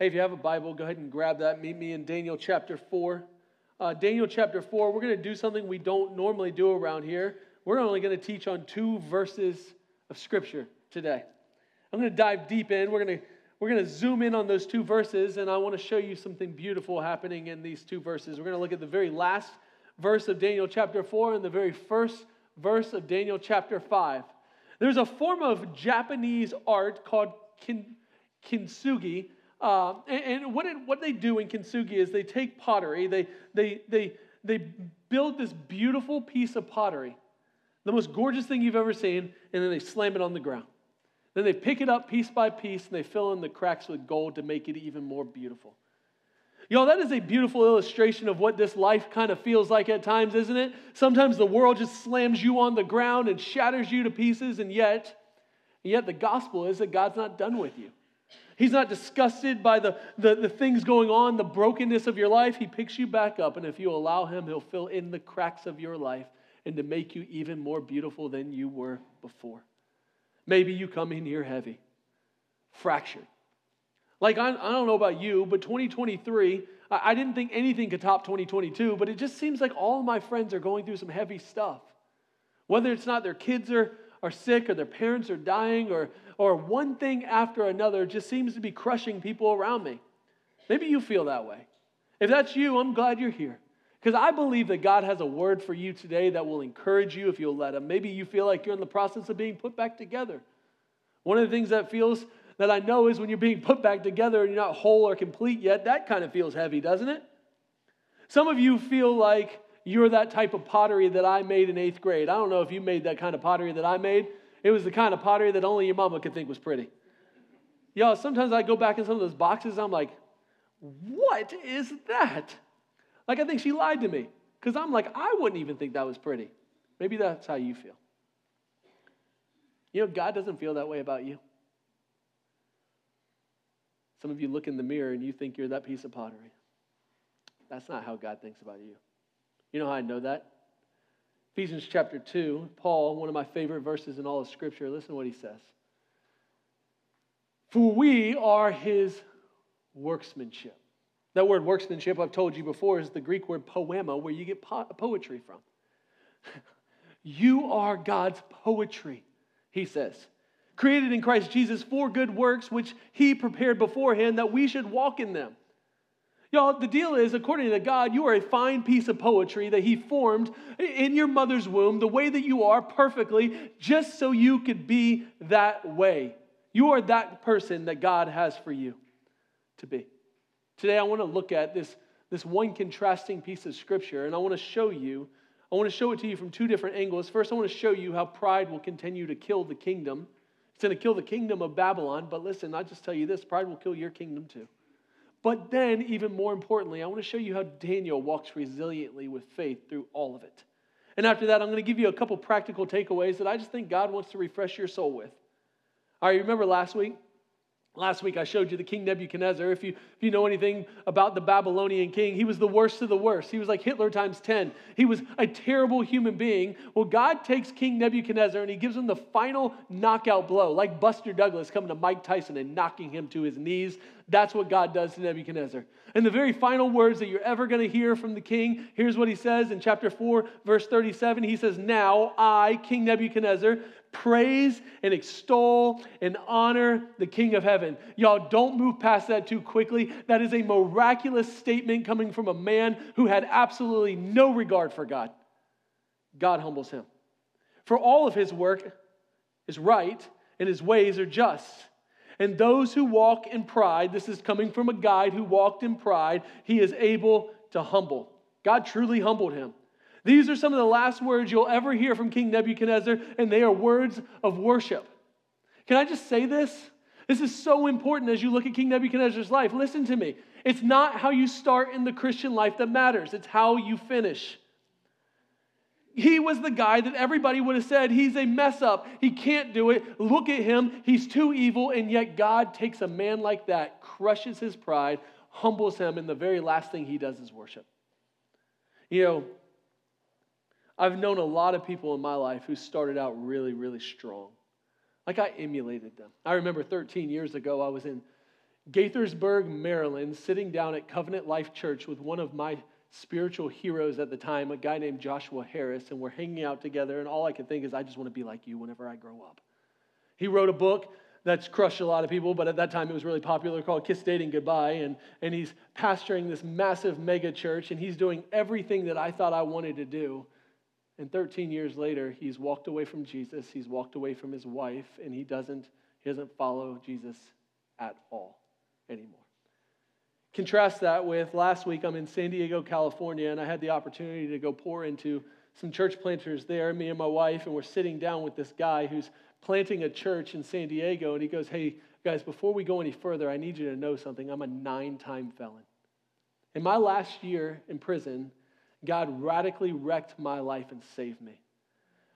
Hey, if you have a Bible, go ahead and grab that. Meet me in Daniel chapter 4. Uh, Daniel chapter 4, we're going to do something we don't normally do around here. We're only going to teach on two verses of Scripture today. I'm going to dive deep in. We're going to we're going to zoom in on those two verses, and I want to show you something beautiful happening in these two verses. We're going to look at the very last verse of Daniel chapter 4 and the very first verse of Daniel chapter 5. There's a form of Japanese art called kin, kintsugi. Uh, and, and what, it, what they do in kintsugi is they take pottery, they, they, they, they build this beautiful piece of pottery, the most gorgeous thing you've ever seen, and then they slam it on the ground. Then they pick it up piece by piece and they fill in the cracks with gold to make it even more beautiful. Y'all, that is a beautiful illustration of what this life kind of feels like at times, isn't it? Sometimes the world just slams you on the ground and shatters you to pieces, and yet, and yet the gospel is that God's not done with you. He's not disgusted by the, the, the things going on, the brokenness of your life. He picks you back up, and if you allow Him, He'll fill in the cracks of your life and to make you even more beautiful than you were before. Maybe you come in here heavy, fractured. Like, I, I don't know about you, but 2023, I, I didn't think anything could top 2022, but it just seems like all my friends are going through some heavy stuff. Whether it's not their kids are, are sick or their parents are dying or, or one thing after another just seems to be crushing people around me. Maybe you feel that way. If that's you, I'm glad you're here. Because I believe that God has a word for you today that will encourage you if you'll let Him. Maybe you feel like you're in the process of being put back together. One of the things that feels that I know is when you're being put back together and you're not whole or complete yet, that kind of feels heavy, doesn't it? Some of you feel like you're that type of pottery that I made in eighth grade. I don't know if you made that kind of pottery that I made. It was the kind of pottery that only your mama could think was pretty. Y'all, sometimes I go back in some of those boxes, I'm like, what is that? Like, I think she lied to me because I'm like, I wouldn't even think that was pretty. Maybe that's how you feel. You know, God doesn't feel that way about you. Some of you look in the mirror and you think you're that piece of pottery. That's not how God thinks about you. You know how I know that? Ephesians chapter 2, Paul, one of my favorite verses in all of Scripture, listen to what he says. For we are his workmanship. That word workmanship, I've told you before, is the Greek word poema, where you get po- poetry from. you are God's poetry, he says. Created in Christ Jesus for good works, which he prepared beforehand that we should walk in them. Y'all, the deal is, according to God, you are a fine piece of poetry that He formed in your mother's womb, the way that you are perfectly, just so you could be that way. You are that person that God has for you to be. Today, I want to look at this, this one contrasting piece of scripture, and I want to show you, I want to show it to you from two different angles. First, I want to show you how pride will continue to kill the kingdom. It's going to kill the kingdom of Babylon, but listen, I just tell you this pride will kill your kingdom too. But then, even more importantly, I want to show you how Daniel walks resiliently with faith through all of it. And after that, I'm going to give you a couple practical takeaways that I just think God wants to refresh your soul with. All right, remember last week? Last week I showed you the King Nebuchadnezzar. If you, if you know anything about the Babylonian king, he was the worst of the worst. He was like Hitler times 10. He was a terrible human being. Well, God takes King Nebuchadnezzar and he gives him the final knockout blow, like Buster Douglas coming to Mike Tyson and knocking him to his knees. That's what God does to Nebuchadnezzar. And the very final words that you're ever going to hear from the king, here's what he says in chapter 4, verse 37. He says, Now I, King Nebuchadnezzar, praise and extol and honor the King of heaven. Y'all don't move past that too quickly. That is a miraculous statement coming from a man who had absolutely no regard for God. God humbles him. For all of his work is right and his ways are just. And those who walk in pride, this is coming from a guide who walked in pride, he is able to humble. God truly humbled him. These are some of the last words you'll ever hear from King Nebuchadnezzar, and they are words of worship. Can I just say this? This is so important as you look at King Nebuchadnezzar's life. Listen to me. It's not how you start in the Christian life that matters, it's how you finish. He was the guy that everybody would have said, he's a mess up. He can't do it. Look at him. He's too evil. And yet, God takes a man like that, crushes his pride, humbles him, and the very last thing he does is worship. You know, I've known a lot of people in my life who started out really, really strong. Like I emulated them. I remember 13 years ago, I was in, Gaithersburg, Maryland, sitting down at Covenant Life Church with one of my spiritual heroes at the time, a guy named Joshua Harris, and we're hanging out together. And all I could think is, I just want to be like you whenever I grow up. He wrote a book that's crushed a lot of people, but at that time it was really popular called Kiss Dating Goodbye. And, and he's pastoring this massive mega church, and he's doing everything that I thought I wanted to do. And 13 years later, he's walked away from Jesus, he's walked away from his wife, and he doesn't, he doesn't follow Jesus at all anymore. Contrast that with last week, I'm in San Diego, California, and I had the opportunity to go pour into some church planters there, me and my wife, and we're sitting down with this guy who's planting a church in San Diego, and he goes, Hey, guys, before we go any further, I need you to know something. I'm a nine time felon. In my last year in prison, God radically wrecked my life and saved me.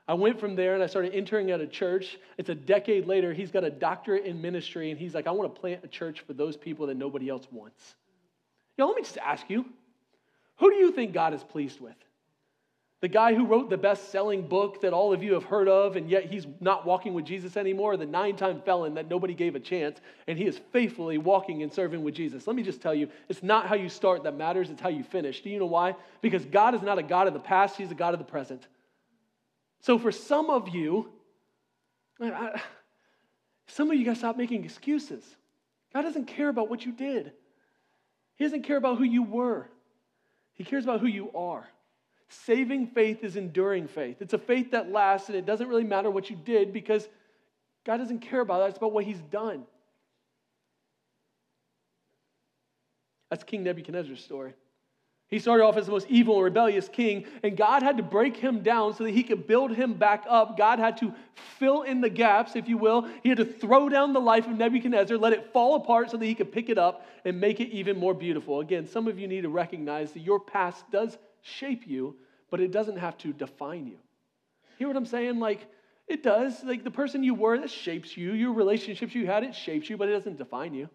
I went from there and I started entering at a church. It's a decade later. He's got a doctorate in ministry, and he's like, I want to plant a church for those people that nobody else wants. Yo, let me just ask you who do you think God is pleased with? The guy who wrote the best selling book that all of you have heard of, and yet he's not walking with Jesus anymore, the nine time felon that nobody gave a chance, and he is faithfully walking and serving with Jesus. Let me just tell you, it's not how you start that matters, it's how you finish. Do you know why? Because God is not a God of the past, He's a God of the present. So for some of you, I, some of you to stop making excuses. God doesn't care about what you did, He doesn't care about who you were, He cares about who you are. Saving faith is enduring faith. It's a faith that lasts, and it doesn't really matter what you did because God doesn't care about that. It's about what He's done. That's King Nebuchadnezzar's story. He started off as the most evil and rebellious king, and God had to break him down so that he could build him back up. God had to fill in the gaps, if you will. He had to throw down the life of Nebuchadnezzar, let it fall apart so that he could pick it up and make it even more beautiful. Again, some of you need to recognize that your past does shape you, but it doesn't have to define you. Hear what I'm saying? Like, it does. Like, the person you were, that shapes you. Your relationships you had, it shapes you, but it doesn't define you.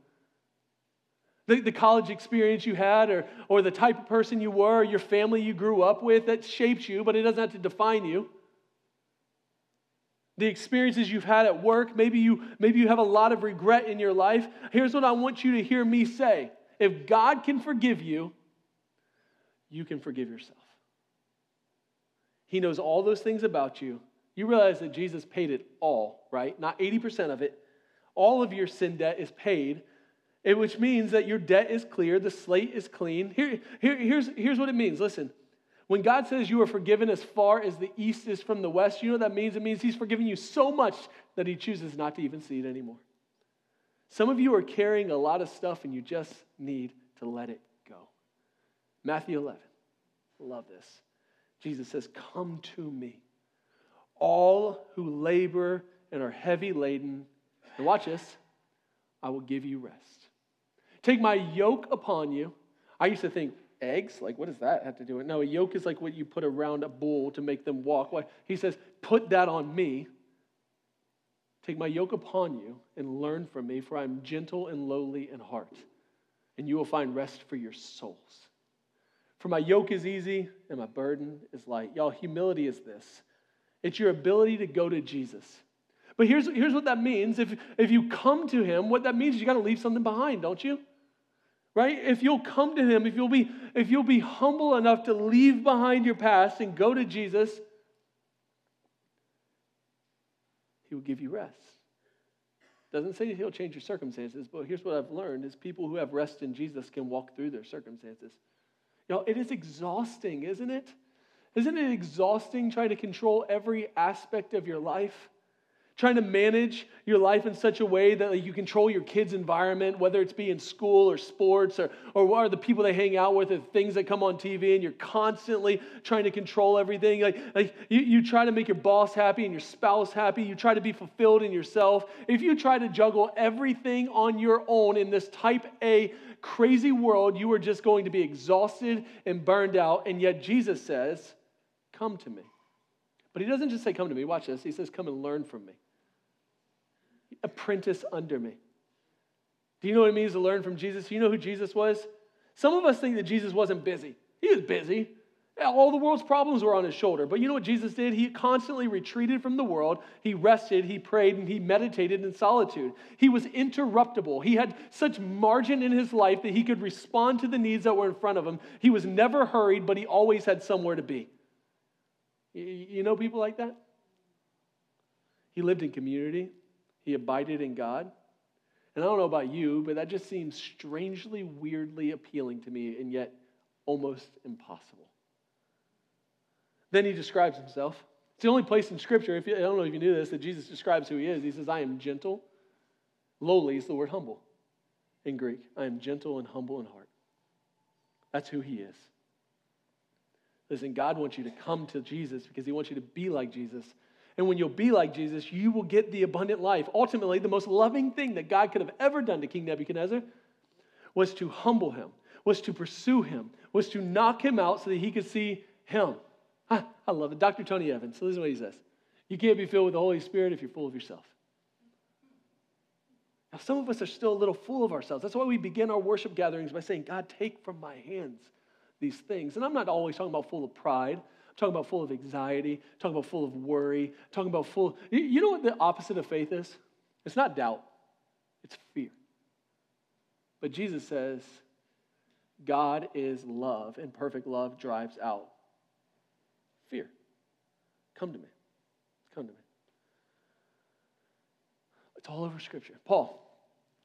The, the college experience you had, or, or the type of person you were, or your family you grew up with, that shapes you, but it doesn't have to define you. The experiences you've had at work, maybe you, maybe you have a lot of regret in your life. Here's what I want you to hear me say if God can forgive you, you can forgive yourself. He knows all those things about you. You realize that Jesus paid it all, right? Not 80% of it. All of your sin debt is paid, which means that your debt is clear, the slate is clean. Here, here, here's, here's what it means. Listen, when God says you are forgiven as far as the east is from the west, you know what that means? It means He's forgiven you so much that He chooses not to even see it anymore. Some of you are carrying a lot of stuff and you just need to let it. Matthew 11. Love this. Jesus says, Come to me, all who labor and are heavy laden. And watch this I will give you rest. Take my yoke upon you. I used to think, eggs? Like, what does that have to do with it? No, a yoke is like what you put around a bull to make them walk. He says, Put that on me. Take my yoke upon you and learn from me, for I am gentle and lowly in heart, and you will find rest for your souls. For my yoke is easy and my burden is light. Y'all, humility is this it's your ability to go to Jesus. But here's, here's what that means. If, if you come to him, what that means is you got to leave something behind, don't you? Right? If you'll come to him, if you'll be if you'll be humble enough to leave behind your past and go to Jesus, he will give you rest. Doesn't say he'll change your circumstances, but here's what I've learned is people who have rest in Jesus can walk through their circumstances. Know, it is exhausting, isn't it? Isn't it exhausting trying to control every aspect of your life? Trying to manage your life in such a way that you control your kids' environment, whether it's be in school or sports or, or what are the people they hang out with, or things that come on TV, and you're constantly trying to control everything. Like, like you, you try to make your boss happy and your spouse happy. You try to be fulfilled in yourself. If you try to juggle everything on your own in this type A crazy world, you are just going to be exhausted and burned out. And yet Jesus says, Come to me. But he doesn't just say, Come to me. Watch this. He says, Come and learn from me. Apprentice under me. Do you know what it means to learn from Jesus? Do you know who Jesus was? Some of us think that Jesus wasn't busy. He was busy. All the world's problems were on his shoulder. But you know what Jesus did? He constantly retreated from the world. He rested, he prayed, and he meditated in solitude. He was interruptible. He had such margin in his life that he could respond to the needs that were in front of him. He was never hurried, but he always had somewhere to be. You know people like that? He lived in community, he abided in God. And I don't know about you, but that just seems strangely, weirdly appealing to me, and yet almost impossible. Then he describes himself. It's the only place in Scripture, if you, I don't know if you knew this, that Jesus describes who he is. He says, I am gentle. Lowly is the word humble in Greek. I am gentle and humble in heart. That's who he is. Listen, God wants you to come to Jesus because he wants you to be like Jesus. And when you'll be like Jesus, you will get the abundant life. Ultimately, the most loving thing that God could have ever done to King Nebuchadnezzar was to humble him, was to pursue him, was to knock him out so that he could see him. I, love it. Dr. Tony Evans. So this is what he says You can't be filled with the Holy Spirit if you're full of yourself. Now, some of us are still a little full of ourselves. That's why we begin our worship gatherings by saying, God, take from my hands these things. And I'm not always talking about full of pride. I'm talking about full of anxiety, talking about full of worry, talking about full. You know what the opposite of faith is? It's not doubt, it's fear. But Jesus says, God is love, and perfect love drives out fear. Come to me. Come to me. It's all over Scripture. Paul,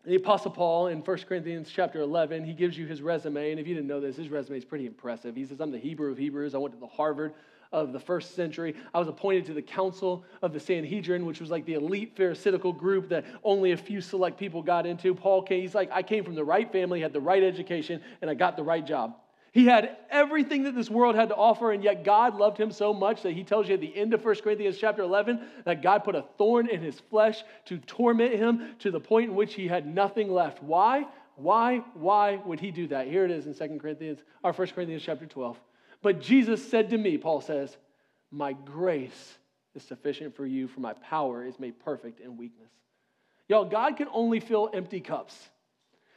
the Apostle Paul in 1 Corinthians chapter 11, he gives you his resume. And if you didn't know this, his resume is pretty impressive. He says, I'm the Hebrew of Hebrews. I went to the Harvard of the first century. I was appointed to the council of the Sanhedrin, which was like the elite Pharisaical group that only a few select people got into. Paul came, he's like, I came from the right family, had the right education, and I got the right job. He had everything that this world had to offer, and yet God loved him so much that he tells you at the end of 1 Corinthians chapter 11 that God put a thorn in his flesh to torment him to the point in which he had nothing left. Why? Why? Why would he do that? Here it is in 2 Corinthians, or 1 Corinthians chapter 12. But Jesus said to me, Paul says, My grace is sufficient for you, for my power is made perfect in weakness. Y'all, God can only fill empty cups.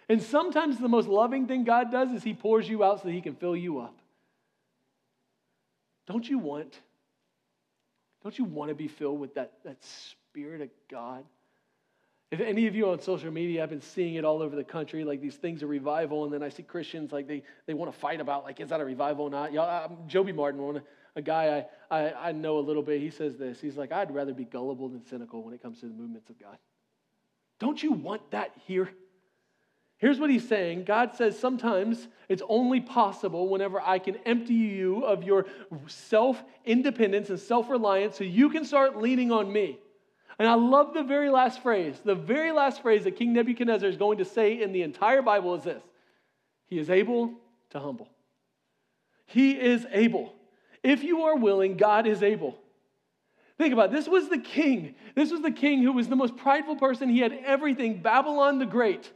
And sometimes the most loving thing God does is He pours you out so that He can fill you up. Don't you want? Don't you want to be filled with that, that Spirit of God? If any of you on social media, I've been seeing it all over the country, like these things of revival, and then I see Christians like they, they want to fight about like is that a revival or not? Y'all, um, Joby Martin, one a guy I, I, I know a little bit, he says this. He's like, I'd rather be gullible than cynical when it comes to the movements of God. Don't you want that here? Here's what he's saying God says sometimes it's only possible whenever I can empty you of your self independence and self reliance so you can start leaning on me. And I love the very last phrase. The very last phrase that King Nebuchadnezzar is going to say in the entire Bible is this He is able to humble. He is able. If you are willing, God is able. Think about it. this was the king. This was the king who was the most prideful person. He had everything. Babylon the Great.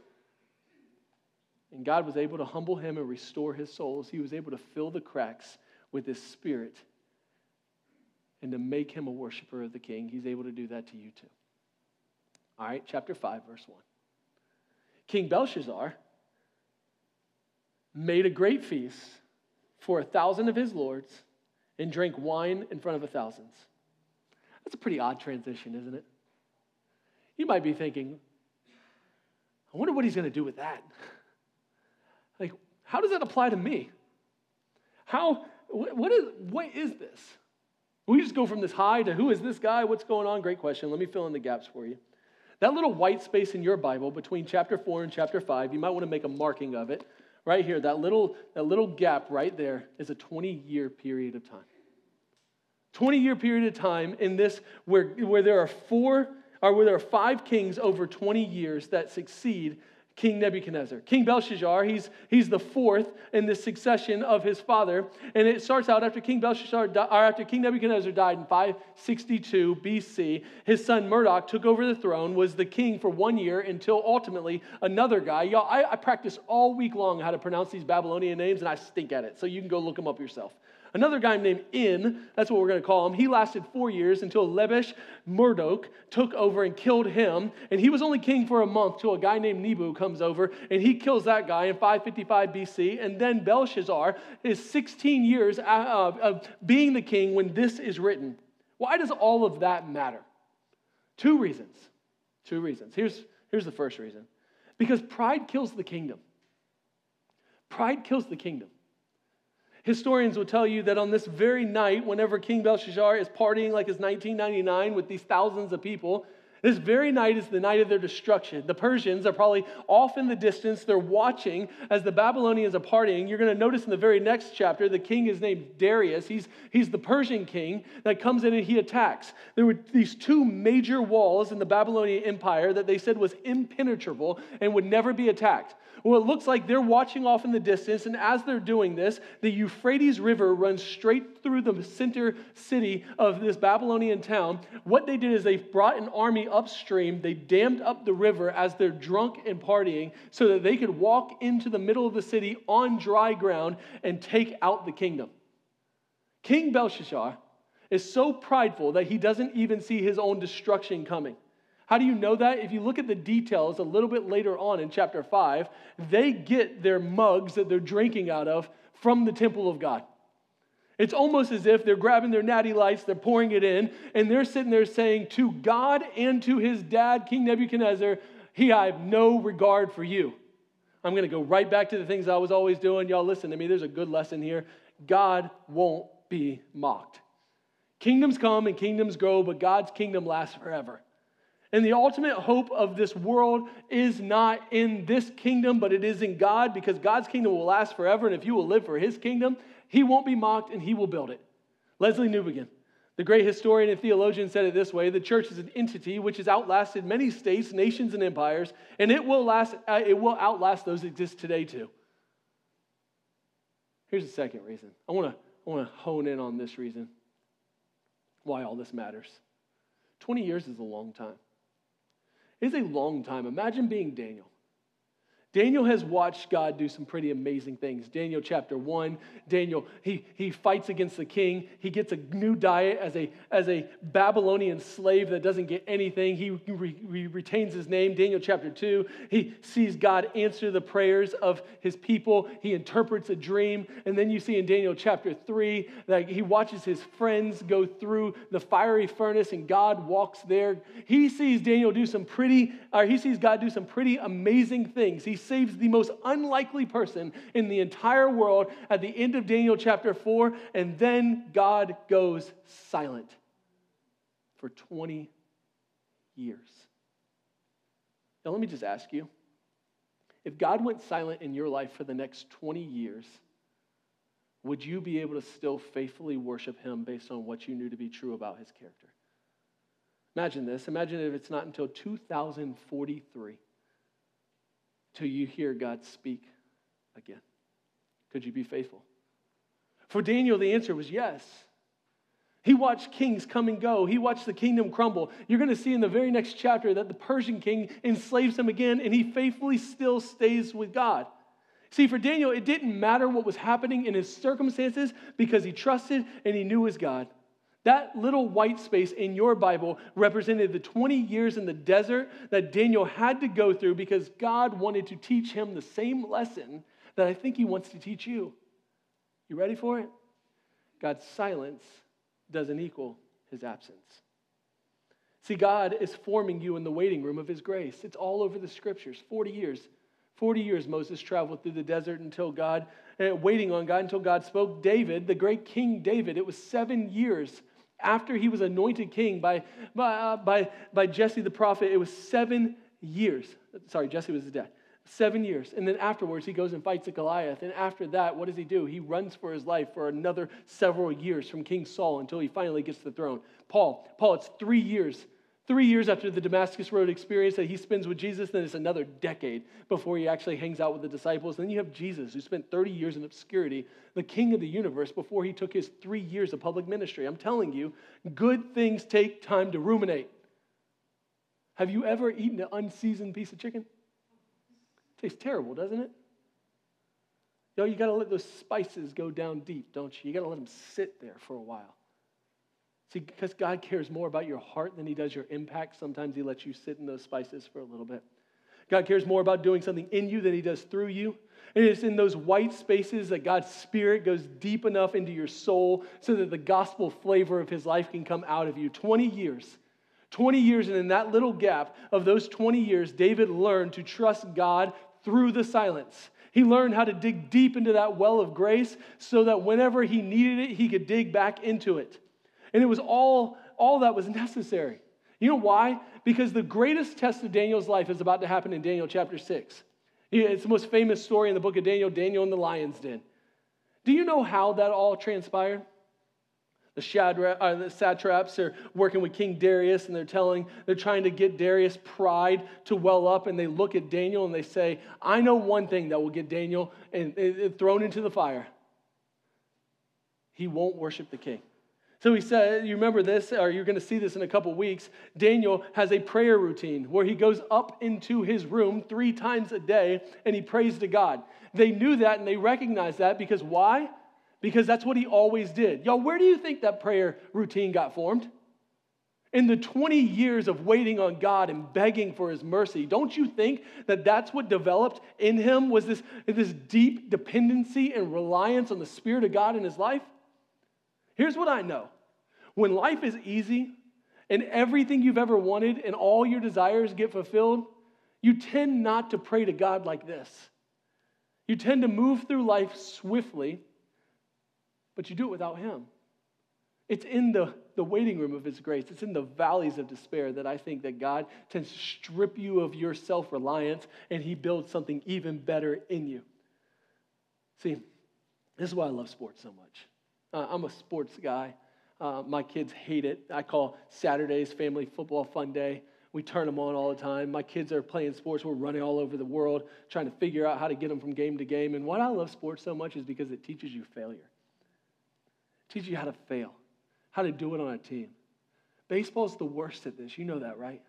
And God was able to humble him and restore his souls. He was able to fill the cracks with his spirit and to make him a worshiper of the king. He's able to do that to you too. All right, chapter 5, verse 1. King Belshazzar made a great feast for a thousand of his lords and drank wine in front of a thousands. That's a pretty odd transition, isn't it? You might be thinking, I wonder what he's going to do with that. How does that apply to me? How, what is, what is this? We just go from this high to who is this guy? What's going on? Great question. Let me fill in the gaps for you. That little white space in your Bible between chapter 4 and chapter 5, you might want to make a marking of it. Right here, that little, that little gap right there is a 20 year period of time. 20 year period of time in this where, where there are four or where there are five kings over 20 years that succeed King Nebuchadnezzar. King Belshazzar, he's, he's the fourth in the succession of his father. And it starts out after King Belshazzar, or after King Nebuchadnezzar died in 562 BC. His son Murdoch took over the throne, was the king for one year until ultimately another guy. Y'all, I, I practice all week long how to pronounce these Babylonian names, and I stink at it. So you can go look them up yourself. Another guy named In, that's what we're going to call him, he lasted four years until Lebesh Marduk took over and killed him. And he was only king for a month till a guy named Nebu comes over and he kills that guy in 555 BC. And then Belshazzar is 16 years uh, of being the king when this is written. Why does all of that matter? Two reasons. Two reasons. Here's, here's the first reason because pride kills the kingdom. Pride kills the kingdom. Historians will tell you that on this very night, whenever King Belshazzar is partying like it's 1999 with these thousands of people, this very night is the night of their destruction. The Persians are probably off in the distance. They're watching as the Babylonians are partying. You're going to notice in the very next chapter, the king is named Darius. He's, he's the Persian king that comes in and he attacks. There were these two major walls in the Babylonian Empire that they said was impenetrable and would never be attacked. Well, it looks like they're watching off in the distance, and as they're doing this, the Euphrates River runs straight through the center city of this Babylonian town. What they did is they brought an army upstream, they dammed up the river as they're drunk and partying so that they could walk into the middle of the city on dry ground and take out the kingdom. King Belshazzar is so prideful that he doesn't even see his own destruction coming. How do you know that? If you look at the details a little bit later on in chapter 5, they get their mugs that they're drinking out of from the temple of God. It's almost as if they're grabbing their natty lights, they're pouring it in, and they're sitting there saying to God and to his dad, King Nebuchadnezzar, He, I have no regard for you. I'm going to go right back to the things I was always doing. Y'all listen to me. There's a good lesson here. God won't be mocked. Kingdoms come and kingdoms go, but God's kingdom lasts forever. And the ultimate hope of this world is not in this kingdom, but it is in God because God's kingdom will last forever. And if you will live for his kingdom, he won't be mocked and he will build it. Lesslie Newbigin, the great historian and theologian, said it this way The church is an entity which has outlasted many states, nations, and empires, and it will, last, uh, it will outlast those that exist today too. Here's the second reason. I want to I want to hone in on this reason why all this matters. 20 years is a long time. It's a long time. Imagine being Daniel. Daniel has watched God do some pretty amazing things. Daniel chapter 1, Daniel, he, he fights against the king. He gets a new diet as a, as a Babylonian slave that doesn't get anything. He, re, he retains his name. Daniel chapter 2, he sees God answer the prayers of his people. He interprets a dream. And then you see in Daniel chapter 3 that he watches his friends go through the fiery furnace and God walks there. He sees Daniel do some pretty, or he sees God do some pretty amazing things. He saves the most unlikely person in the entire world at the end of Daniel chapter 4, and then God goes silent for 20 years. Now, let me just ask you if God went silent in your life for the next 20 years, would you be able to still faithfully worship him based on what you knew to be true about his character? Imagine this. Imagine if it's not until 2043 till you hear God speak again? Could you be faithful? For Daniel, the answer was yes. He watched kings come and go. He watched the kingdom crumble. You're going to see in the very next chapter that the Persian king enslaves him again, and he faithfully still stays with God. See, for Daniel, it didn't matter what was happening in his circumstances because he trusted and he knew his God. That little white space in your Bible represented the 20 years in the desert that Daniel had to go through because God wanted to teach him the same lesson that I think he wants to teach you. You ready for it? God's silence doesn't equal his absence. See, God is forming you in the waiting room of his grace. It's all over the scriptures. 40 years. 40 years Moses traveled through the desert until God, uh, waiting on God until God spoke. David, the great King David, it was seven years after he was anointed king by, by, uh, by, by Jesse the prophet, it was seven years. Sorry, Jesse was his dad. Seven years. And then afterwards, he goes and fights Goliath. And after that, what does he do? He runs for his life for another several years from King Saul until he finally gets to the throne. Paul, Paul, it's three years Three years after the Damascus Road experience that he spends with Jesus, then it's another decade before he actually hangs out with the disciples. Then you have Jesus, who spent 30 years in obscurity, the king of the universe, before he took his three years of public ministry. I'm telling you, good things take time to ruminate. Have you ever eaten an unseasoned piece of chicken? It tastes terrible, doesn't it? Know, you got to let those spices go down deep, don't you? You got to let them sit there for a while. See, because God cares more about your heart than he does your impact, sometimes he lets you sit in those spices for a little bit. God cares more about doing something in you than he does through you. And it's in those white spaces that God's Spirit goes deep enough into your soul so that the gospel flavor of his life can come out of you. 20 years. 20 years, and in that little gap of those 20 years, David learned to trust God through the silence. He learned how to dig deep into that well of grace so that whenever he needed it, he could dig back into it. And it was all, all that was necessary. You know why? Because the greatest test of Daniel's life is about to happen in Daniel chapter 6. It's the most famous story in the book of Daniel, Daniel in the lion's den. Do you know how that all transpired? The, Shadrach, uh, the satraps are working with King Darius and they're telling, they're trying to get Darius' pride to well up. And they look at Daniel and they say, I know one thing that will get Daniel and, and thrown into the fire. He won't worship the king. So he said, you remember this, or you're going to see this in a couple weeks. Daniel has a prayer routine where he goes up into his room three times a day and he prays to God. They knew that and they recognized that because why? Because that's what he always did. Y'all, where do you think that prayer routine got formed? In the 20 years of waiting on God and begging for his mercy, don't you think that that's what developed in him was this, this deep dependency and reliance on the Spirit of God in his life? Here's what I know when life is easy and everything you've ever wanted and all your desires get fulfilled, you tend not to pray to God like this. You tend to move through life swiftly, but you do it without Him. It's in the, the waiting room of His grace, it's in the valleys of despair that I think that God tends to strip you of your self reliance and He builds something even better in you. See, this is why I love sports so much. Uh, I'm a sports guy. Uh, my kids hate it. I call Saturdays family football fun day. We turn them on all the time. My kids are playing sports. We're running all over the world trying to figure out how to get them from game to game. And what I love sports so much is because it teaches you failure. It teaches you how to fail, how to do it on a team. Baseball's the worst at this. You know that, right?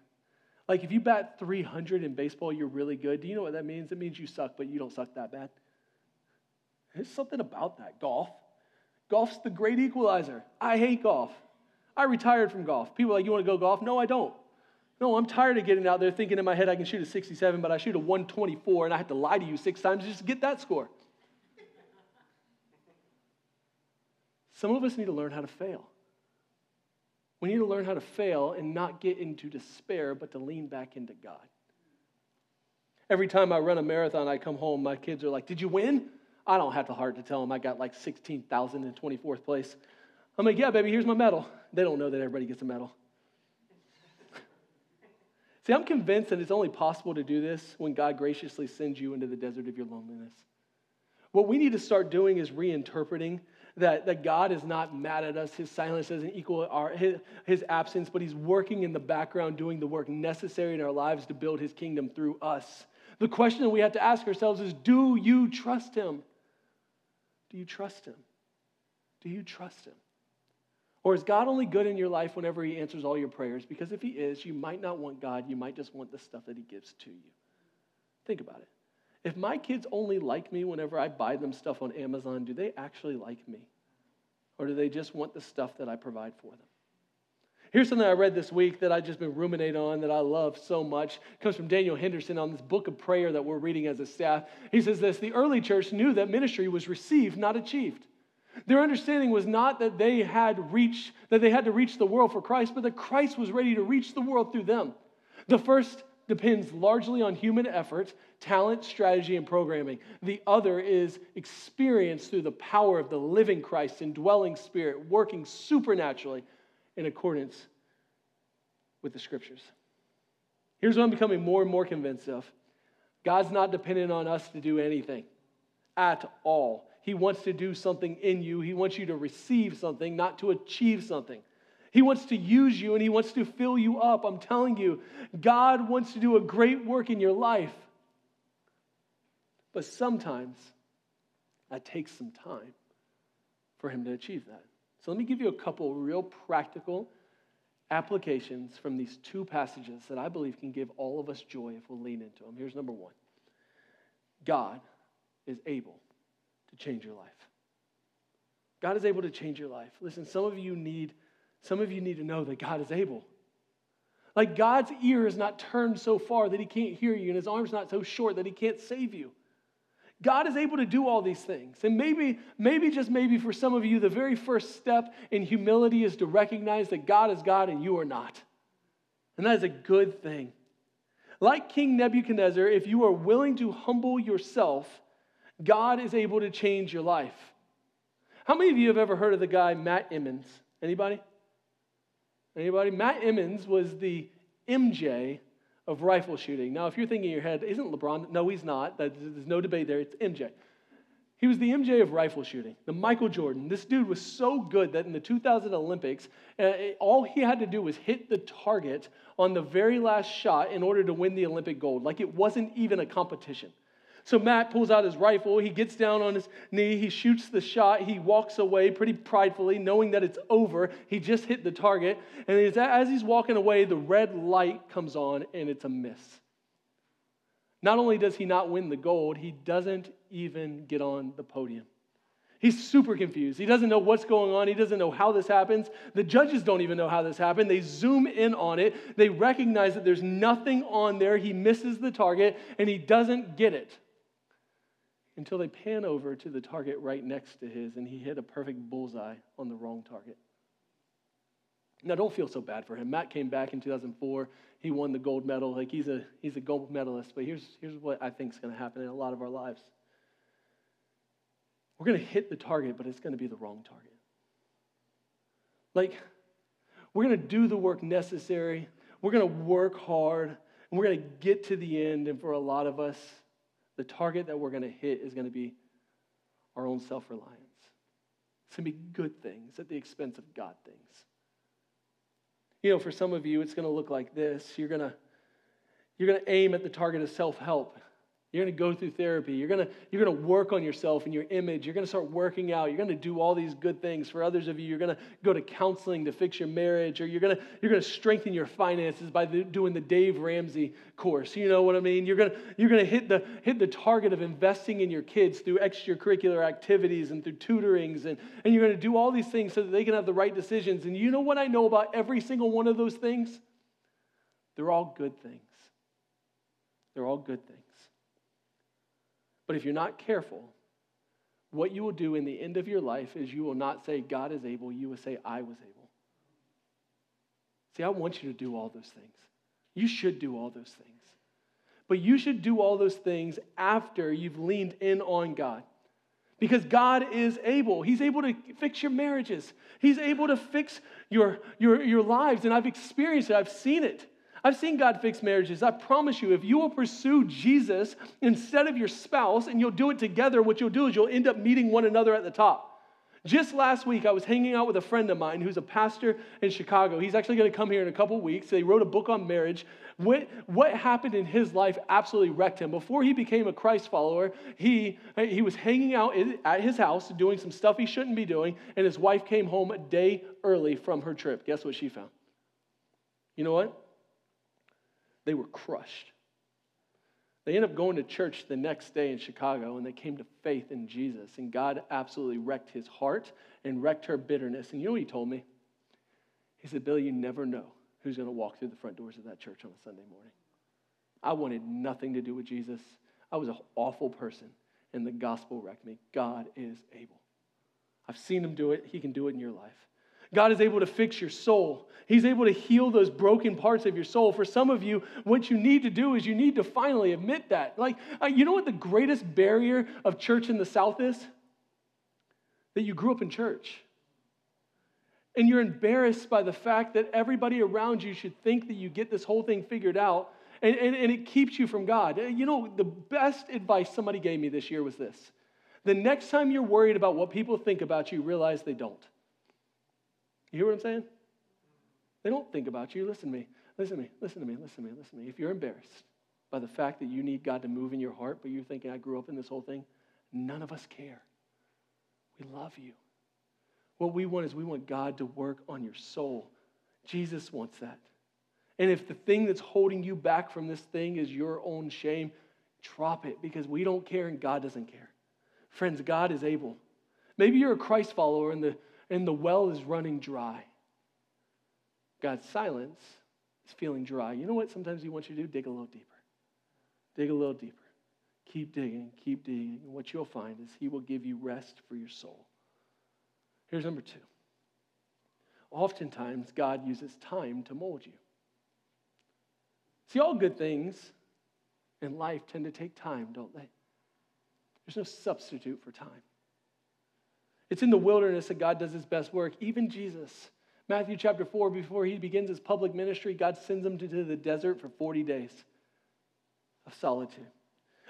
Like if you bat 300 in baseball, you're really good. Do you know what that means? It means you suck, but you don't suck that bad. There's something about that. Golf. Golf's the great equalizer. I hate golf. I retired from golf. People like, you want to go golf? No, I don't. No, I'm tired of getting out there thinking in my head I can shoot a 67, but I shoot a 124 and I have to lie to you six times just to get that score. Some of us need to learn how to fail. We need to learn how to fail and not get into despair, but to lean back into God. Every time I run a marathon, I come home, my kids are like, Did you win? I don't have the heart to tell them I got like 16,000 in 24th place. I'm like, yeah, baby, here's my medal. They don't know that everybody gets a medal. See, I'm convinced that it's only possible to do this when God graciously sends you into the desert of your loneliness. What we need to start doing is reinterpreting that, that God is not mad at us. His silence doesn't equal our, his, his absence, but He's working in the background, doing the work necessary in our lives to build His kingdom through us. The question that we have to ask ourselves is do you trust Him? Do you trust Him? Do you trust Him? Or is God only good in your life whenever He answers all your prayers? Because if He is, you might not want God, you might just want the stuff that He gives to you. Think about it. If my kids only like me whenever I buy them stuff on Amazon, do they actually like me? Or do they just want the stuff that I provide for them? Here's something I read this week that I've just been ruminating on that I love so much. It comes from Daniel Henderson on this book of prayer that we're reading as a staff. He says this The early church knew that ministry was received, not achieved. Their understanding was not that they had reached, that they had to reach the world for Christ, but that Christ was ready to reach the world through them. The first depends largely on human effort, talent, strategy, and programming. The other is experience through the power of the living Christ, indwelling spirit, working supernaturally in accordance with the scriptures. Here's what I'm becoming more and more convinced of God's not dependent on us to do anything at all. He wants to do something in you, He wants you to receive something, not to achieve something. He wants to use you and He wants to fill you up. I'm telling you, God wants to do a great work in your life. But sometimes that takes some time for Him to achieve that. So let me give you a couple real practical applications from these two passages that I believe can give all of us joy if we'll lean into them. Here's number one God is able to change your life. God is able to change your life. Listen, some of you need some of you need to know that God is able. Like God's ear is not turned so far that he can't hear you and his arm's not so short that he can't save you. God is able to do all these things. And maybe, maybe, just maybe for some of you, the very first step in humility is to recognize that God is God and you are not. And that is a good thing. Like King Nebuchadnezzar, if you are willing to humble yourself, God is able to change your life. How many of you have ever heard of the guy Matt Emmons? Anybody? Anybody? Matt Emmons was the MJ of rifle shooting. Now, if you're thinking in your head, isn't LeBron? No, he's not. There's no debate there. It's MJ. He was the MJ of rifle shooting, the Michael Jordan. This dude was so good that in the 2000 Olympics, uh, all he had to do was hit the target on the very last shot in order to win the Olympic gold. Like it wasn't even a competition. So Matt pulls out his rifle. He gets down on his knee. He shoots the shot. He walks away pretty pridefully, knowing that it's over. He just hit the target. And as he's walking away, the red light comes on and it's a miss. Not only does he not win the gold, he doesn't even get on the podium. He's super confused. He doesn't know what's going on. He doesn't know how this happens. The judges don't even know how this happened. They zoom in on it. They recognize that there's nothing on there. He misses the target and he doesn't get it until they pan over to the target right next to his and he hit a perfect bullseye on the wrong target. Now, don't feel so bad for him. Matt came back in 2004. He won the gold medal. Like he's a, he's a gold medalist. But here's, here's what I think is going to happen in a lot of our lives we're going to hit the target, but it's going to be the wrong target. Like, we're going to do the work necessary. We're going to work hard. And we're going to get to the end. And for a lot of us, the target that we're going to hit is going to be our own self reliance. It's going to be good things at the expense of God things. You know, for some of you, it's going to look like this. You're going to, you're going to aim at the target of self help. You're going to go through therapy. You're going to, you're going to work on yourself and your image. You're going to start working out. You're going to do all these good things. For others of you, you're going to go to counseling to fix your marriage, or you're going to, you're going to strengthen your finances by the, doing the Dave Ramsey course. You know what I mean? You're going to, you're going to hit, the, hit the target of investing in your kids through extracurricular activities and through tutorings. And, and you're going to do all these things so that they can have the right decisions. And you know what I know about every single one of those things? They're all good things. They're all good things. But if you're not careful, what you will do in the end of your life is you will not say, God is able, you will say, I was able. See, I want you to do all those things. You should do all those things. But you should do all those things after you've leaned in on God. Because God is able. He's able to fix your marriages. He's able to fix your, your, your lives. And I've experienced it, I've seen it. I've seen God fix marriages. I promise you, if you will pursue Jesus instead of your spouse and you'll do it together, what you'll do is you'll end up meeting one another at the top. Just last week, I was hanging out with a friend of mine who's a pastor in Chicago. He's actually going to come here in a couple weeks. They wrote a book on marriage. What, what happened in his life absolutely wrecked him. Before he became a Christ follower, he, he was hanging out at his house doing some stuff he shouldn't be doing, and his wife came home a day early from her trip. Guess what she found? You know what? They were crushed. They ended up going to church the next day in Chicago and they came to faith in Jesus. And God absolutely wrecked his heart and wrecked her bitterness. And you know what he told me? He said, Billy, you never know who's going to walk through the front doors of that church on a Sunday morning. I wanted nothing to do with Jesus. I was an awful person, and the gospel wrecked me. God is able. I've seen him do it, he can do it in your life. God is able to fix your soul. He's able to heal those broken parts of your soul. For some of you, what you need to do is you need to finally admit that. Like, uh, you know what the greatest barrier of church in the South is? That you grew up in church. And you're embarrassed by the fact that everybody around you should think that you get this whole thing figured out, and, and, and it keeps you from God. Uh, you know, the best advice somebody gave me this year was this the next time you're worried about what people think about you, realize they don't. You hear what I'm saying? They don't think about you. Listen to me. Listen to me. Listen to me. Listen to me. Listen to me. If you're embarrassed by the fact that you need God to move in your heart, but you're thinking, I grew up in this whole thing, none of us care. We love you. What we want is we want God to work on your soul. Jesus wants that. And if the thing that's holding you back from this thing is your own shame, drop it because we don't care and God doesn't care. Friends, God is able. Maybe you're a Christ follower and the, and the well is running dry. God's silence is feeling dry. You know what sometimes He wants you to do? Dig a little deeper. Dig a little deeper. Keep digging, keep digging. And what you'll find is He will give you rest for your soul. Here's number two. Oftentimes, God uses time to mold you. See, all good things in life tend to take time, don't they? There's no substitute for time. It's in the wilderness that God does his best work. Even Jesus, Matthew chapter 4, before he begins his public ministry, God sends him to the desert for 40 days of solitude.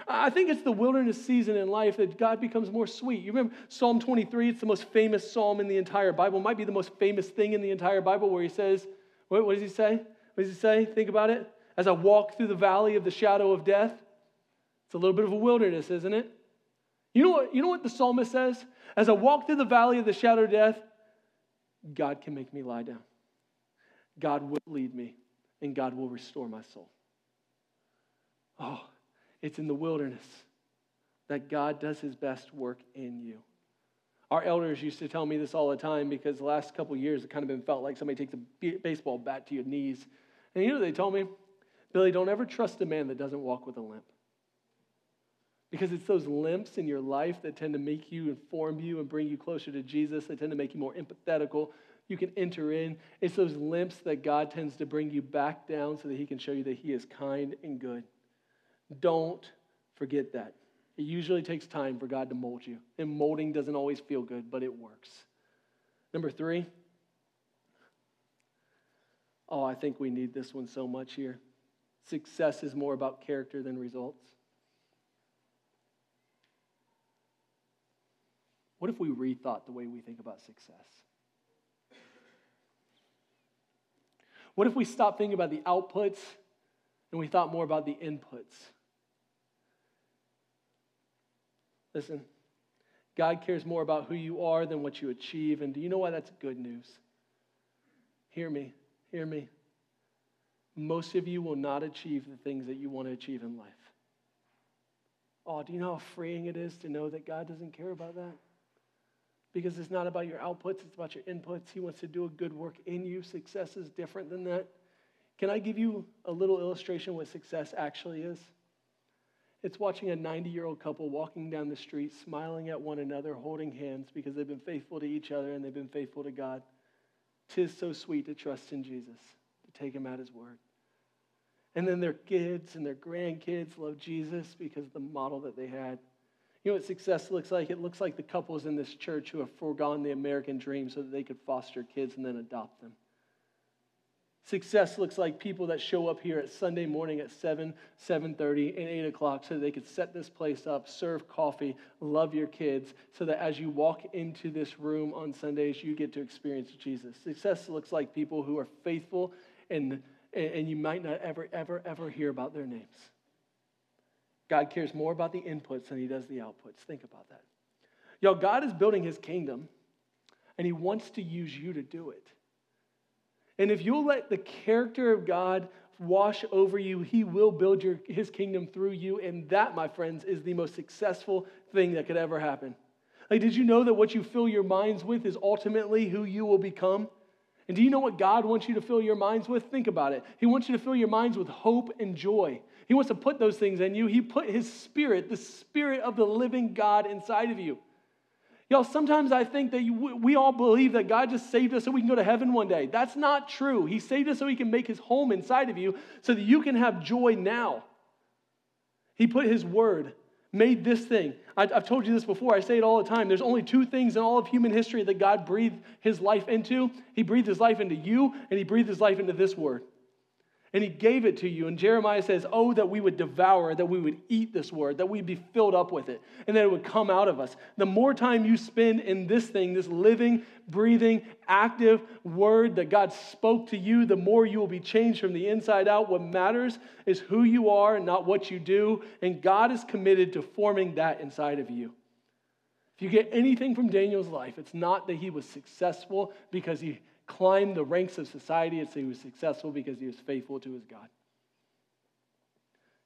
I think it's the wilderness season in life that God becomes more sweet. You remember Psalm 23? It's the most famous psalm in the entire Bible. It might be the most famous thing in the entire Bible where he says, what, what does he say? What does he say? Think about it. As I walk through the valley of the shadow of death, it's a little bit of a wilderness, isn't it? You know what, you know what the psalmist says? As I walk through the valley of the shadow of death, God can make me lie down. God will lead me, and God will restore my soul. Oh, it's in the wilderness that God does his best work in you. Our elders used to tell me this all the time because the last couple years it kind of been felt like somebody takes a baseball bat to your knees. And you know what they told me? Billy, don't ever trust a man that doesn't walk with a limp. Because it's those limps in your life that tend to make you inform you and bring you closer to Jesus. They tend to make you more empathetical. You can enter in. It's those limps that God tends to bring you back down so that He can show you that He is kind and good. Don't forget that. It usually takes time for God to mold you. And molding doesn't always feel good, but it works. Number three. Oh, I think we need this one so much here. Success is more about character than results. What if we rethought the way we think about success? What if we stopped thinking about the outputs and we thought more about the inputs? Listen, God cares more about who you are than what you achieve. And do you know why that's good news? Hear me, hear me most of you will not achieve the things that you want to achieve in life. Oh, do you know how freeing it is to know that God doesn't care about that? Because it's not about your outputs, it's about your inputs. He wants to do a good work in you. Success is different than that. Can I give you a little illustration what success actually is? It's watching a 90 year old couple walking down the street, smiling at one another, holding hands because they've been faithful to each other and they've been faithful to God. Tis so sweet to trust in Jesus to take him at his word. And then their kids and their grandkids love Jesus because of the model that they had. You know what success looks like? It looks like the couples in this church who have foregone the American dream so that they could foster kids and then adopt them. Success looks like people that show up here at Sunday morning at 7, 7.30, and 8 o'clock so they could set this place up, serve coffee, love your kids, so that as you walk into this room on Sundays, you get to experience Jesus. Success looks like people who are faithful and, and you might not ever, ever, ever hear about their names. God cares more about the inputs than he does the outputs. Think about that. Yo, God is building his kingdom, and he wants to use you to do it. And if you'll let the character of God wash over you, he will build your, his kingdom through you. And that, my friends, is the most successful thing that could ever happen. Like, did you know that what you fill your minds with is ultimately who you will become? And do you know what God wants you to fill your minds with? Think about it. He wants you to fill your minds with hope and joy. He wants to put those things in you. He put His Spirit, the Spirit of the living God, inside of you. Y'all, sometimes I think that you, we all believe that God just saved us so we can go to heaven one day. That's not true. He saved us so He can make His home inside of you so that you can have joy now. He put His Word made this thing. I've told you this before, I say it all the time. There's only two things in all of human history that God breathed his life into. He breathed his life into you, and he breathed his life into this word and he gave it to you. And Jeremiah says, Oh, that we would devour, that we would eat this word, that we'd be filled up with it, and that it would come out of us. The more time you spend in this thing, this living, breathing, active word that God spoke to you, the more you will be changed from the inside out. What matters is who you are, and not what you do. And God is committed to forming that inside of you. If you get anything from Daniel's life, it's not that he was successful because he climbed the ranks of society and say he was successful because he was faithful to his God.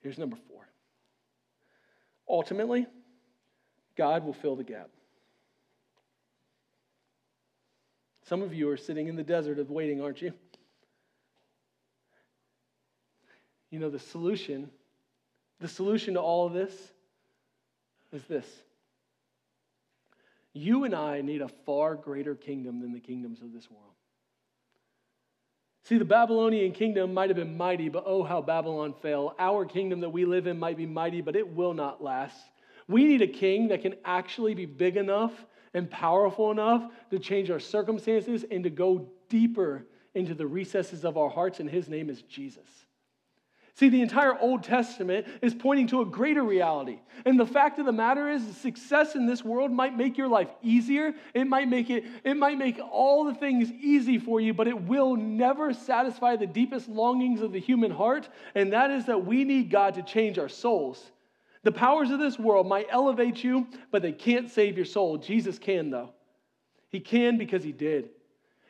Here's number four. Ultimately, God will fill the gap. Some of you are sitting in the desert of waiting, aren't you? You know, the solution, the solution to all of this is this. You and I need a far greater kingdom than the kingdoms of this world. See, the Babylonian kingdom might have been mighty, but oh, how Babylon fell. Our kingdom that we live in might be mighty, but it will not last. We need a king that can actually be big enough and powerful enough to change our circumstances and to go deeper into the recesses of our hearts, and his name is Jesus. See, the entire Old Testament is pointing to a greater reality. And the fact of the matter is, success in this world might make your life easier. It might make it, it might make all the things easy for you, but it will never satisfy the deepest longings of the human heart. And that is that we need God to change our souls. The powers of this world might elevate you, but they can't save your soul. Jesus can, though. He can because he did.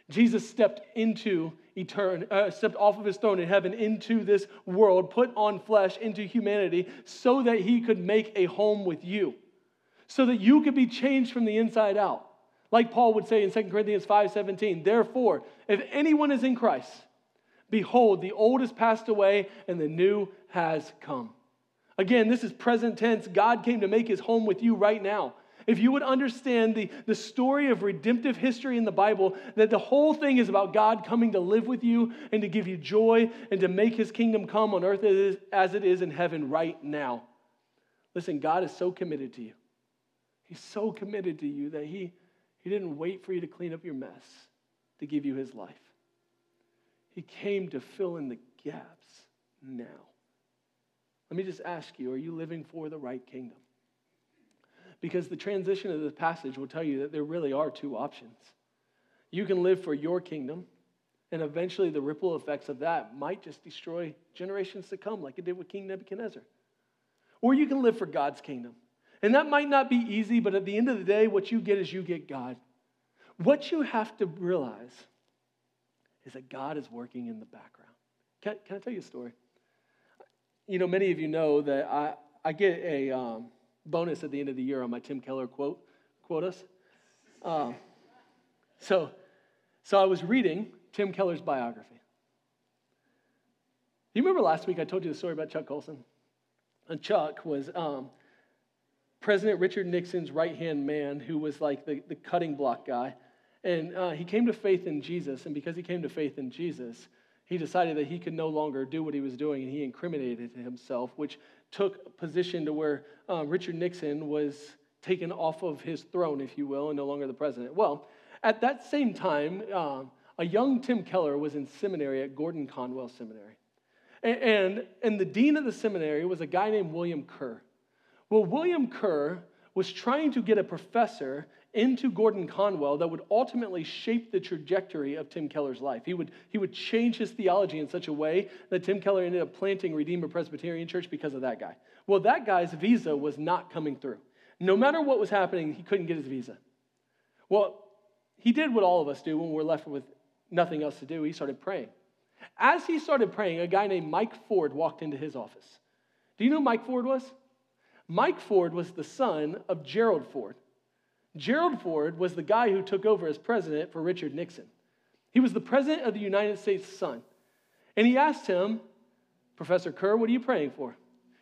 Jesus stepped into eternity, uh, stepped off of his throne in heaven into this world, put on flesh into humanity, so that he could make a home with you, so that you could be changed from the inside out. Like Paul would say in 2 Corinthians 5:17, therefore, if anyone is in Christ, behold, the old has passed away and the new has come. Again, this is present tense. God came to make his home with you right now. If you would understand the, the story of redemptive history in the Bible, that the whole thing is about God coming to live with you and to give you joy and to make his kingdom come on earth as it is in heaven right now. Listen, God is so committed to you. He's so committed to you that he, he didn't wait for you to clean up your mess to give you his life. He came to fill in the gaps now. Let me just ask you are you living for the right kingdom? Because the transition of the passage will tell you that there really are two options. You can live for your kingdom, and eventually the ripple effects of that might just destroy generations to come, like it did with King Nebuchadnezzar. Or you can live for God's kingdom. And that might not be easy, but at the end of the day, what you get is you get God. What you have to realize is that God is working in the background. Can, can I tell you a story? you know, many of you know that I, I get a um, bonus at the end of the year on my Tim Keller quote, quotas. Um, so, so I was reading Tim Keller's biography. You remember last week I told you the story about Chuck Colson? And Chuck was um, President Richard Nixon's right hand man who was like the, the cutting block guy. And uh, he came to faith in Jesus. And because he came to faith in Jesus, he decided that he could no longer do what he was doing and he incriminated himself, which took a position to where um, Richard Nixon was taken off of his throne, if you will, and no longer the president. Well, at that same time, um, a young Tim Keller was in seminary at Gordon Conwell Seminary. And, and, and the dean of the seminary was a guy named William Kerr. Well, William Kerr was trying to get a professor into Gordon Conwell that would ultimately shape the trajectory of Tim Keller's life. He would, he would change his theology in such a way that Tim Keller ended up planting Redeemer Presbyterian Church because of that guy. Well, that guy's visa was not coming through. No matter what was happening, he couldn't get his visa. Well, he did what all of us do when we're left with nothing else to do. He started praying. As he started praying, a guy named Mike Ford walked into his office. Do you know who Mike Ford was? Mike Ford was the son of Gerald Ford. Gerald Ford was the guy who took over as president for Richard Nixon. He was the president of the United States' son. And he asked him, Professor Kerr, what are you praying for?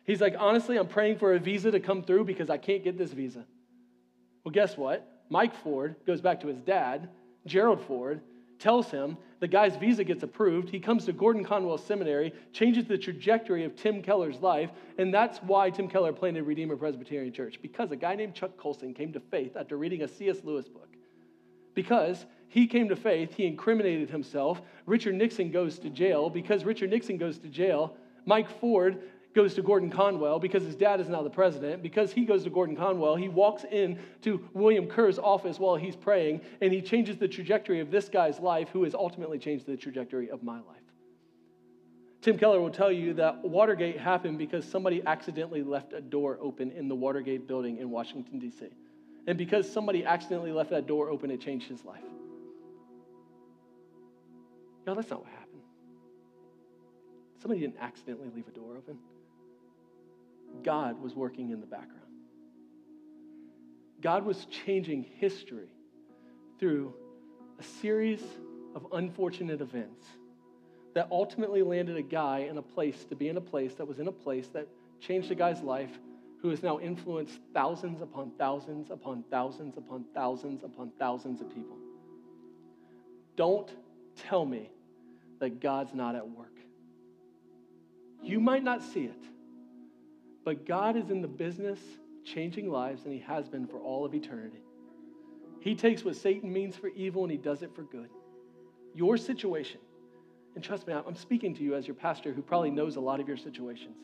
He's like, honestly, I'm praying for a visa to come through because I can't get this visa. Well, guess what? Mike Ford goes back to his dad, Gerald Ford, tells him the guy's visa gets approved. He comes to Gordon Conwell Seminary, changes the trajectory of Tim Keller's life, and that's why Tim Keller planted Redeemer Presbyterian Church, because a guy named Chuck Colson came to faith after reading a C.S. Lewis book. Because he came to faith, he incriminated himself. Richard Nixon goes to jail. Because Richard Nixon goes to jail, Mike Ford goes to Gordon Conwell because his dad is now the president. Because he goes to Gordon Conwell, he walks in to William Kerr's office while he's praying, and he changes the trajectory of this guy's life, who has ultimately changed the trajectory of my life. Tim Keller will tell you that Watergate happened because somebody accidentally left a door open in the Watergate building in Washington, D.C. And because somebody accidentally left that door open, it changed his life. No, that's not what happened. Somebody didn't accidentally leave a door open. God was working in the background. God was changing history through a series of unfortunate events that ultimately landed a guy in a place to be in a place that was in a place that changed a guy's life who has now influenced thousands upon thousands upon thousands upon thousands upon thousands of people. Don't tell me that God's not at work. You might not see it, but God is in the business changing lives, and He has been for all of eternity. He takes what Satan means for evil and He does it for good. Your situation, and trust me, I'm speaking to you as your pastor who probably knows a lot of your situations,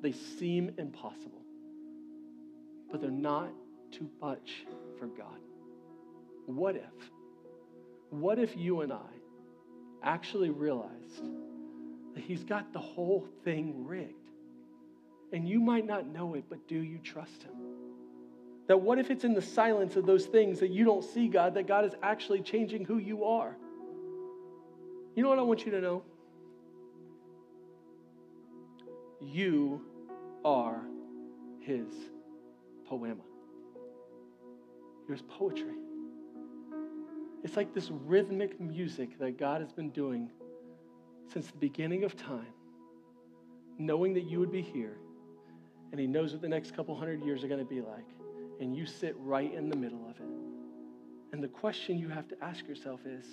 they seem impossible, but they're not too much for God. What if? What if you and I actually realized that He's got the whole thing rigged? And you might not know it, but do you trust Him? That what if it's in the silence of those things that you don't see God, that God is actually changing who you are? You know what I want you to know? You are His poema. Here's poetry. It's like this rhythmic music that God has been doing since the beginning of time, knowing that you would be here, and He knows what the next couple hundred years are going to be like, and you sit right in the middle of it. And the question you have to ask yourself is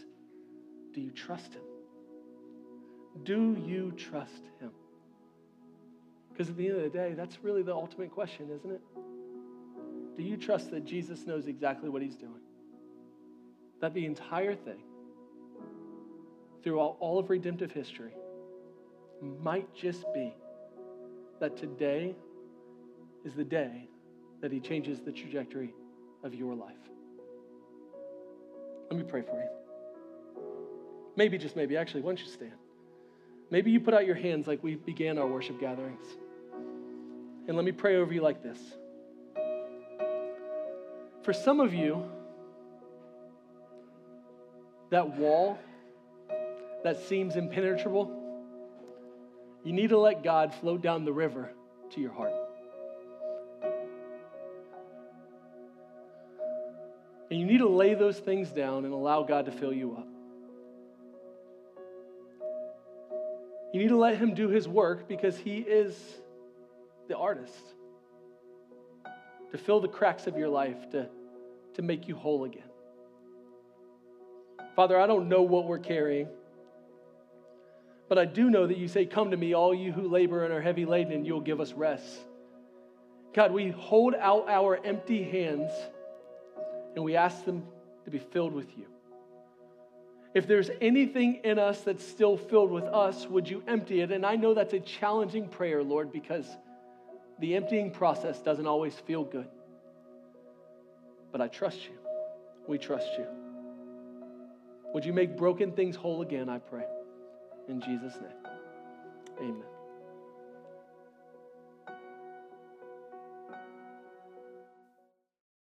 do you trust Him? Do you trust Him? Because at the end of the day, that's really the ultimate question, isn't it? Do you trust that Jesus knows exactly what He's doing? that the entire thing, through all, all of redemptive history, might just be that today is the day that He changes the trajectory of your life. Let me pray for you. Maybe, just maybe, actually, why don't you stand? Maybe you put out your hands like we began our worship gatherings. And let me pray over you like this. For some of you, that wall that seems impenetrable, you need to let God flow down the river to your heart. And you need to lay those things down and allow God to fill you up. You need to let Him do His work because He is the artist. To fill the cracks of your life, to, to make you whole again. Father, I don't know what we're carrying, but I do know that you say, Come to me, all you who labor and are heavy laden, and you'll give us rest. God, we hold out our empty hands and we ask them to be filled with you. If there's anything in us that's still filled with us, would you empty it? And I know that's a challenging prayer, Lord, because the emptying process doesn't always feel good. But I trust you. We trust you. Would you make broken things whole again, I pray. In Jesus' name, amen.